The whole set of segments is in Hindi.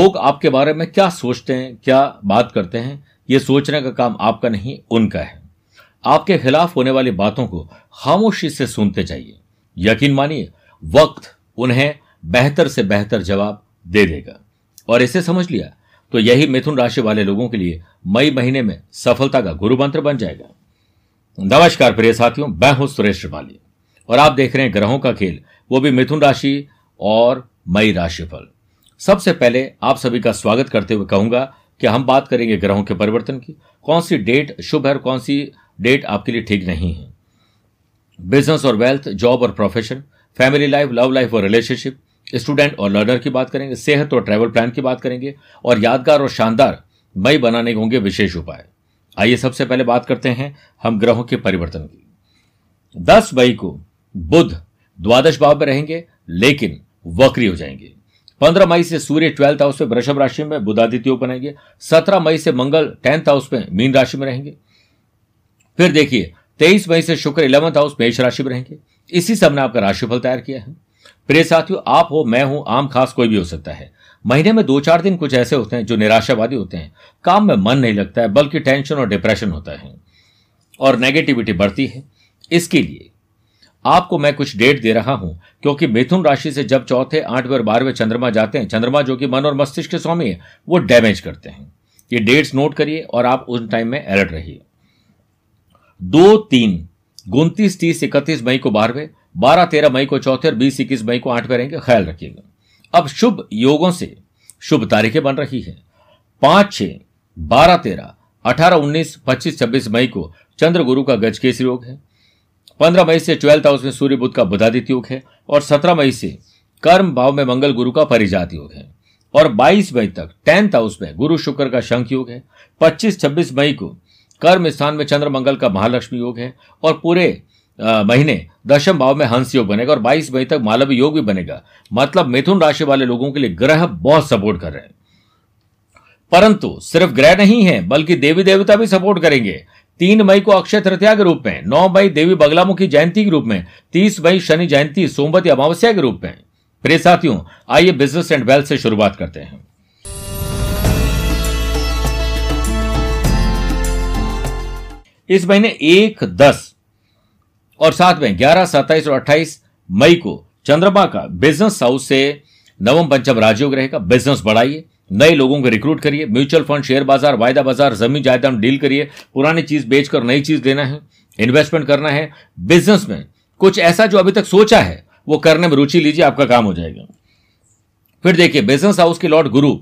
लोग आपके बारे में क्या सोचते हैं, क्या बात करते हैं, ये सोचने का काम आपका नहीं, उनका है। आपके खिलाफ होने वाली बातों को खामोशी से सुनते जाइए। यकीन मानिए, वक्त उन्हें बेहतर से बेहतर जवाब दे देगा। और इसे समझ लिया तो यही मिथुन राशि वाले लोगों के लिए मई महीने में सफलता का गुरु मंत्र बन जाएगा। नमस्कार प्रिय साथियों, मैं हूँ सुरेश श्रिवाली और आप देख रहे हैं ग्रहों का खेल, वो भी मिथुन राशि और मई राशिफल सबसे पहले आप सभी का स्वागत करते हुए कहूँगा कि हम बात करेंगे ग्रहों के परिवर्तन की। कौन सी डेट शुभ है और कौन सी डेट आपके लिए ठीक नहीं है? बिज़नेस और वेल्थ जॉब और profession family life love life और रिलेशनशिप स्टूडेंट और लर्नर की बात करेंगे, सेहत और ट्रैवल प्लान की बात करेंगे और यादगार और शानदार मई बनाने होंगे विशेष उपाय। आइए सबसे पहले बात करते हैं हम ग्रहों के परिवर्तन की। दस मई को बुध द्वादश भाव में रहेंगे, लेकिन वक्री हो जाएँगे। पंद्रह मई से सूर्य ट्वेल्थ हाउस में वृषभ राशि में बुधादित्य योग बनाएँगे सत्रह मई से मंगल टेंथ हाउस में मीन राशि में रहेंगे। फिर देखिए, तेईस मई से शुक्र इलेवंथ हाउस मेष राशि में रहेंगे। इसी सबने आपका राशिफल तैयार किया है। प्रिय साथियों, आप हो, मैं हूँ, आम खास कोई भी हो सकता है। महीने में दो चार दिन कुछ ऐसे होते हैं जो निराशावादी होते हैं। काम में मन नहीं लगता है, बल्कि टेंशन और डिप्रेशन होता है। और नेगेटिविटी बढ़ती है। इसके लिए आपको मैं कुछ डेट दे रहा हूँ, क्योंकि मिथुन राशि से जब चौथे, आठवें और बारहवें चंद्रमा जाते हैं, चंद्रमा जो कि मन और मस्तिष्क के स्वामी है, वो डैमेज करते हैं। ये डेट्स नोट करिए और आप उस टाइम में अलर्ट रहिए। दो, तीन, उनतीस, तीस, इकतीस मई को बारहवें, बारह, तेरह मई को चौथे और बीस, इक्कीस मई को आठवें रहेंगे, ख्याल रखिएगा। अब शुभ योगों से शुभ तारीखें बन रही है। पाँच, छह, बारह, तेरह, अठारह, उन्नीस, पच्चीस, छब्बीस मई को चंद्र गुरु का गजकेसरी योग है। पंद्रह मई से ट्वेल्थ हाउस में सूर्य बुद्ध का बुधादित्य योग है और सत्रह मई से कर्म भाव में मंगल गुरु का परिजात योग है। और बाईस मई तक टेंथ हाउस में गुरु शुक्र का शंख योग है। पच्चीस, छब्बीस मई को कर्म स्थान में चंद्र मंगल का महालक्ष्मी योग है और पूरे महीने दशम भाव में हंस योग बनेगा और 22 मई तक मालवी योग भी बनेगा। मतलब मिथुन राशि वाले लोगों के लिए ग्रह बहुत सपोर्ट कर रहे हैं। परंतु सिर्फ़ ग्रह नहीं है, बल्कि देवी देवता भी सपोर्ट करेंगे। तीन मई को अक्षय तृतीया के रूप में, नौ मई देवी बगलामुखी जयंती के रूप में, तीस मई शनि जयंती सोमवती अमावस्या के रूप में। प्रिय साथियों, आइए बिज़नेस एंड वेल्थ से शुरुआत करते हैं। इस महीने एक, दस और साथ में ग्यारह, सत्ताईस और अट्ठाईस मई को चंद्रमा का बिज़नेस हाउस से नवम पंचम राजयोग रहेगा। बिज़नेस बढ़ाइए। नए लोगों को रिक्रूट करिए म्यूचुअल फंड शेयर बाज़ार, वायदा बाज़ार, ज़मीन जायदाद डील करिए, पुरानी चीज़ बेचकर नई चीज़ देना है इन्वेस्टमेंट करना है बिज़नेस में कुछ ऐसा जो अभी तक सोचा है, वो करने में रुचि लीजिए, आपका काम हो जाएगा। फिर देखिए बिज़नेस हाउस के लॉर्ड गुरु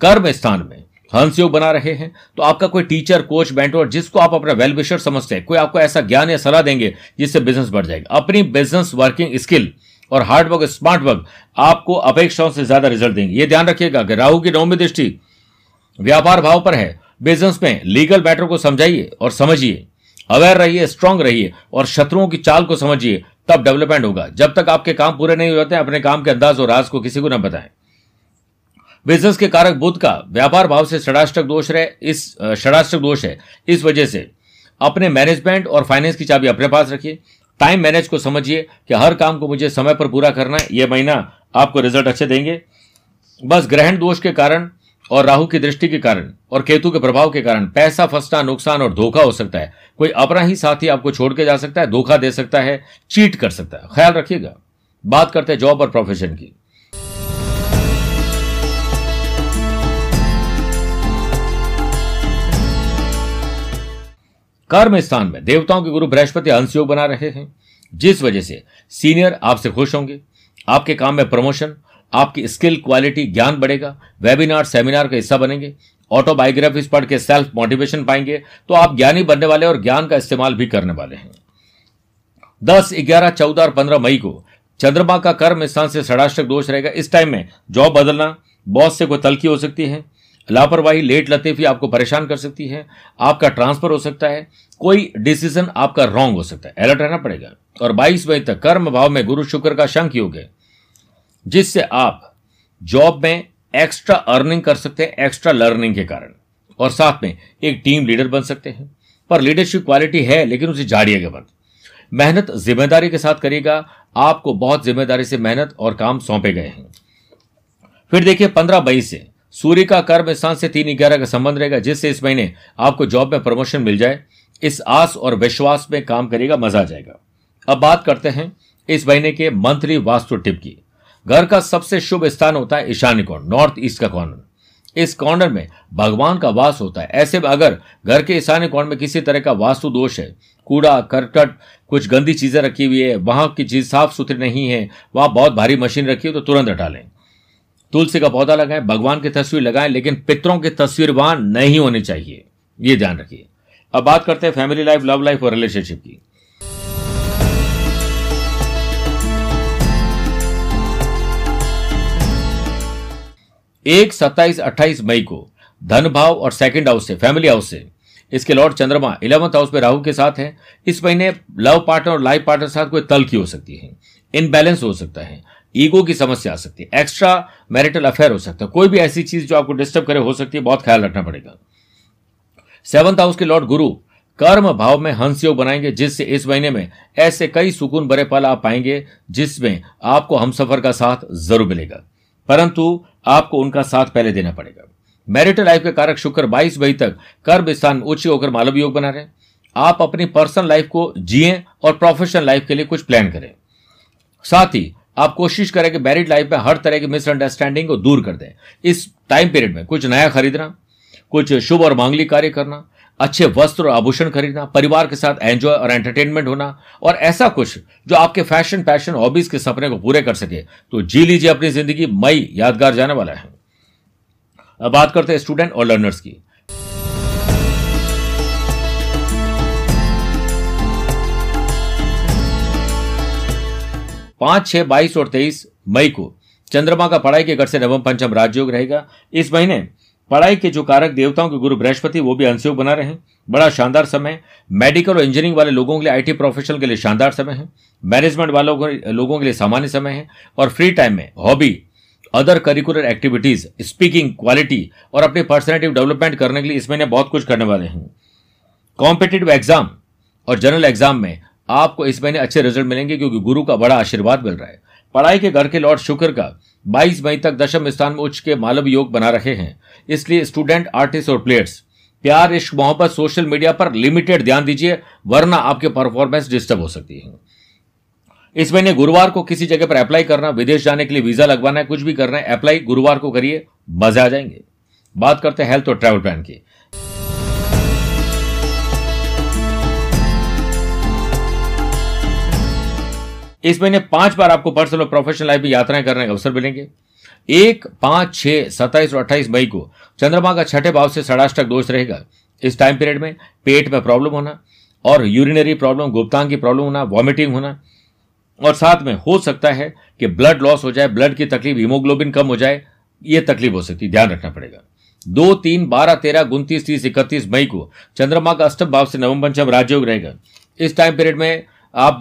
कर्म स्थान में हंस योग बना रहे हैं तो आपका कोई टीचर कोच मेंटोर जिसको आप अपना वेल विशर समझते हैं, कोई आपको ऐसा ज्ञान या सलाह देंगे, जिससे बिज़नेस बढ़ जाएगा। अपनी बिज़नेस वर्किंग स्किल और हार्ड वर्क स्मार्ट वर्क आपको अपेक्षाओं से ज़्यादा रिज़ल्ट देंगे। ये ध्यान रखिएगा कि राहु की नौमी दृष्टि व्यापार भाव पर है। बिज़नेस में लीगल मैटर को समझाइए और समझिए। अवेयर रहिए स्ट्रांग रहिए और शत्रुओं की चाल को समझिए, तब डेवलपमेंट होगा। जब तक आपके काम पूरे नहीं हो जाते, अपने काम के अंदाज और राज को किसी को न बताएँ। बिज़नेस के कारक बुद्ध का व्यापार भाव से षडाष्टक दोष है इस षडाष्टक दोष है। इस वजह से अपने मैनेजमेंट और फाइनेंस की चाबी अपने पास रखिए। टाइम मैनेज को समझिए कि हर काम को मुझे समय पर पूरा करना है यह महीना आपको रिज़ल्ट अच्छे देंगे। बस ग्रहण दोष के कारण और राहु की दृष्टि के कारण और केतु के प्रभाव के कारण पैसा फंसना, नुकसान और धोखा हो सकता है। कोई अपना ही साथी आपको छोड़ के जा सकता है, धोखा दे सकता है चीट कर सकता है। ख्याल रखिएगा। बात करते हैं जॉब और प्रोफेशन की। कर्म स्थान में देवताओं के गुरु बृहस्पति अंश योग बना रहे हैं। जिस वजह से सीनियर आपसे खुश होंगे, आपके काम में प्रमोशन, आपकी स्किल क्वालिटी, ज्ञान बढ़ेगा, वेबिनार, सेमिनार का हिस्सा बनेंगे, ऑटोबायोग्राफीज पढ़ के सेल्फ मोटिवेशन पाएँगे तो आप ज्ञानी बनने वाले और ज्ञान का इस्तेमाल भी करने वाले हैं। दस, ग्यारह, चौदह और पंद्रह मई को चंद्रमा का कर्म स्थान से षडाष्टक दोष रहेगा। इस टाइम में जॉब बदलना बॉस से कोई तलखी हो सकती है। लापरवाही, लेट लतीफी आपको परेशान कर सकती है, आपका ट्रांसफ़र हो सकता है, कोई डिसीज़न आपका रॉन्ग हो सकता है। अलर्ट रहना पड़ेगा। और 22 मई तक कर्म भाव में गुरु शुक्र का शंख योग है, जिससे आप जॉब में एक्स्ट्रा अर्निंग कर सकते हैं, एक्स्ट्रा लर्निंग के कारण। और साथ में एक टीम लीडर बन सकते हैं। पर लीडरशिप क्वालिटी है, लेकिन उसे झाड़िएगा बंद मेहनत ज़िम्मेदारी के साथ करिएगा, आपको बहुत ज़िम्मेदारी से मेहनत और काम सौंपे गए हैं। फिर देखिए, पंद्रह मई से सूर्य का कर्म स्थान से तीन ग्यारह का संबंध रहेगा, जिससे इस महीने आपको जॉब में प्रमोशन मिल जाए, इस आस और विश्वास में काम करेगा मज़ा आ जाएगा। अब बात करते हैं इस महीने के मंथली वास्तु टिप की। घर का सबसे शुभ स्थान होता है ईशान्य कोण नॉर्थ ईस्ट का कॉर्नर इस कॉर्नर में भगवान का वास होता है। ऐसे में अगर घर के ईशान्य कोण में किसी तरह का वास्तु दोष है, कूड़ा, करकट, कुछ गंदी चीज़ें रखी हुई है, वहाँ की चीज़ साफ़ सुथरी नहीं है, वहाँ बहुत भारी मशीन रखी है तो तुरंत हटा लें। तुलसी का पौधा लगाएँ, भगवान की तस्वीर लगाएँ, लेकिन पितरों की तस्वीर वहाँ नहीं होनी चाहिए। ये ध्यान रखिए। अब बात करते हैं फैमिली लाइफ, लव लाइफ और रिलेशनशिप की। एक सत्ताईस अट्ठाईस मई को धन भाव और सेकंड हाउस से फैमिली हाउस से, इसके लॉर्ड चंद्रमा इलेवंथ हाउस में राहु के साथ है। इस महीने लव पार्टनर और लाइफ पार्टनर के साथ कोई तल की हो सकती है। इनबैलेंस हो सकता है। ईगो की समस्या आ सकती है। एक्स्ट्रा मैरिटल अफेयर हो सकता है। कोई भी ऐसी चीज़ जो आपको डिस्टर्ब करे, हो सकती है, बहुत ख्याल रखना पड़ेगा। सेवंथ हाउस के लॉर्ड गुरु कर्म भाव में हंस योग बनाएँगे, जिससे इस महीने में ऐसे कई सुकून भरे पल आप पाएँगे, जिसमें आपको हमसफर का साथ ज़रूर मिलेगा। परंतु आपको उनका साथ पहले देना पड़ेगा। मैरिटल लाइफ के कारक शुक्र 22 मई तक कर्म स्थान उच्च होकर मालव योग बना रहे। आप अपनी पर्सनल लाइफ को जिए और प्रोफेशनल लाइफ के लिए कुछ प्लान करें। साथ ही आप कोशिश करें कि मैरिड लाइफ में हर तरह की मिसअंडरस्टैंडिंग को दूर कर दें। इस टाइम पीरियड में कुछ नया खरीदना, कुछ शुभ और मांगलिक कार्य करना, अच्छे वस्त्र और आभूषण खरीदना, परिवार के साथ एंजॉय और एंटरटेनमेंट होना और ऐसा कुछ जो आपके फ़ैशन पैशन हॉबीज के सपने को पूरे कर सके। तो जी लीजिए अपनी ज़िंदगी, मई यादगार जाने वाला है। बात करते हैं स्टूडेंट और लर्नर्स की। पाँच, छह, बाईस और तेईस मई को। चंद्रमा का पढ़ाई के घर से नवम पंचम राजयोग रहेगा। इस महीने पढ़ाई के जो कारक देवताओं के गुरु बृहस्पति, वो भी अंशयोग बना रहे हैं। बड़ा शानदार समय मेडिकल और इंजीनियरिंग वाले लोगों के लिए, आईटी प्रोफेशनल के लिए शानदार समय है। मैनेजमेंट वालों लोगों के लिए सामान्य समय है। और फ्री टाइम में hobby, other curricular activities, speaking quality और अपनी पर्सनैलिटी डेवलपमेंट करने के लिए इस महीने बहुत कुछ करने वाले हैं। कॉम्पिटेटिव एग्ज़ाम और जनरल एग्ज़ाम में आपको इस महीने अच्छे रिज़ल्ट मिलेंगे क्योंकि गुरु का बड़ा आशीर्वाद मिल रहा है। पढ़ाई के घर के लॉर्ड शुक्र का 22 मई तक दशम स्थान में उच्च के मालव योग बना रहे हैं। इसलिए स्टूडेंट आर्टिस्ट और प्लेयर्स प्यार इश्क मोहब्बत सोशल मीडिया पर लिमिटेड ध्यान दीजिए, वरना आपके परफॉर्मेंस डिस्टर्ब हो सकती है। इस महीने गुरुवार को किसी जगह पर अप्लाई करना, विदेश जाने के लिए वीज़ा लगवाना है, कुछ भी करना है अप्लाई गुरुवार को करिए, मज़ा आ जाएँगे। बात करते हैं हेल्थ और ट्रैवल प्लान की। इस महीने पाँच बार आपको पर्सनल और प्रोफेशनल लाइफ में यात्राएँ करने का अवसर मिलेंगे। एक, पाँच, छह, सत्ताईस और अट्ठाईस मई को चंद्रमा का छठे भाव से षडाष्टक दोष रहेगा। इस टाइम पीरियड में पेट में प्रॉब्लम होना और यूरिनरी प्रॉब्लम गुप्तांग की प्रॉब्लम होना वॉमिटिंग होना और साथ में हो सकता है कि ब्लड लॉस हो जाए ब्लड की तकलीफ़ हीमोग्लोबिन कम हो जाए यह तकलीफ़ हो सकती है। ध्यान रखना पड़ेगा। दो, तीन, बारह, तेरह, उनतीस, तीस, इकतीस मई को चंद्रमा का अष्टम भाव से नवम पंचम राजयोग रहेगा। इस टाइम पीरियड में आप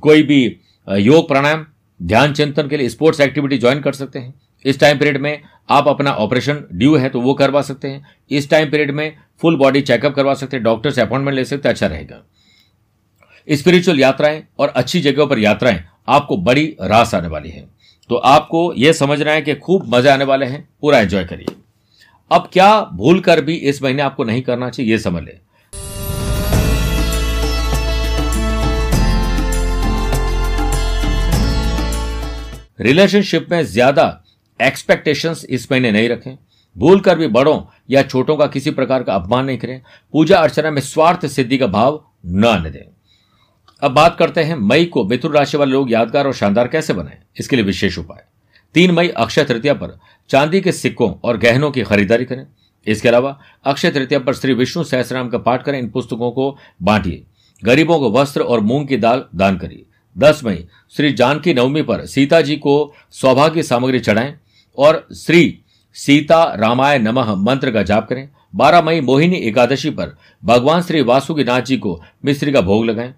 कोई भी योग प्राणायाम, ध्यान चिंतन के लिए स्पोर्ट्स एक्टिविटी ज्वाइन कर सकते हैं। इस टाइम पीरियड में आप अपना ऑपरेशन ड्यू है तो वो करवा सकते हैं। इस टाइम पीरियड में फुल बॉडी चेकअप करवा सकते हैं। डॉक्टर से अपॉइंटमेंट ले सकते अच्छा रहेगा। स्पिरिचुअल यात्राएँ और अच्छी जगहों पर यात्राएँ आपको बड़ी रास आने वाली है। तो आपको यह समझना है कि खूब मज़े आने वाले हैं। पूरा एंजॉय करिए। अब क्या भूल कर भी इस महीने आपको नहीं करना चाहिए यह समझ ले। रिलेशनशिप में ज़्यादा एक्सपेक्टेशंस इस महीने नहीं रखें। भूल कर भी बड़ों या छोटों का किसी प्रकार का अपमान नहीं करें। पूजा अर्चना में स्वार्थ सिद्धि का भाव न आने दें। अब बात करते हैं मई को मिथुन राशि वाले लोग यादगार और शानदार कैसे बने? इसके लिए विशेष उपाय। तीन मई अक्षय तृतीया पर चांदी के सिक्कों और गहनों की खरीदारी करें। इसके अलावा अक्षय तृतीया पर श्री विष्णु सहसराम का पाठ करें। इन पुस्तकों को बांटिए। गरीबों को वस्त्र और मूंग की दाल दान करिए। दस मई, श्री जानकी नवमी पर सीता जी को सौभाग्य सामग्री चढ़ाएँ और श्री सीता रामाय नमः मंत्र का जाप करें। बारह मई, मोहिनी एकादशी पर भगवान श्री वासुकीनाथ जी को मिश्री का भोग लगाएँ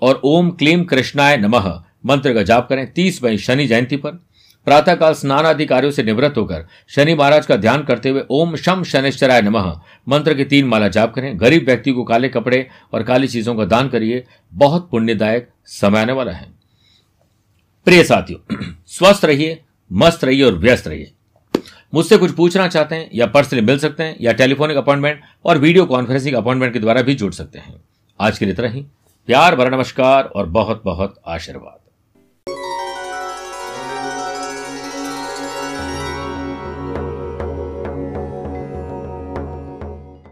और ओम क्लीम कृष्णाय नमः मंत्र का जाप करें। तीस मई, शनि जयंती पर प्रातःकाल स्नान आदि कार्यों से निवृत्त होकर शनि महाराज का ध्यान करते हुए ओम शम शनिश्चराय नमः मंत्र के तीन माला जाप करें। गरीब व्यक्ति को काले कपड़े और काली चीज़ों का दान करिए। बहुत पुण्यदायक समय आने वाला है। प्रिय साथियों, स्वस्थ रहिए, मस्त रहिए और व्यस्त रहिए। मुझसे कुछ पूछना चाहते हैं या पर्सनली मिल सकते हैं या टेलीफोनिक अपॉइंटमेंट और वीडियो कॉन्फ्रेंसिंग अपॉइंटमेंट के द्वारा भी जुड़ सकते हैं। आज के लिए इतना ही। प्यार भरा नमस्कार और बहुत बहुत आशीर्वाद।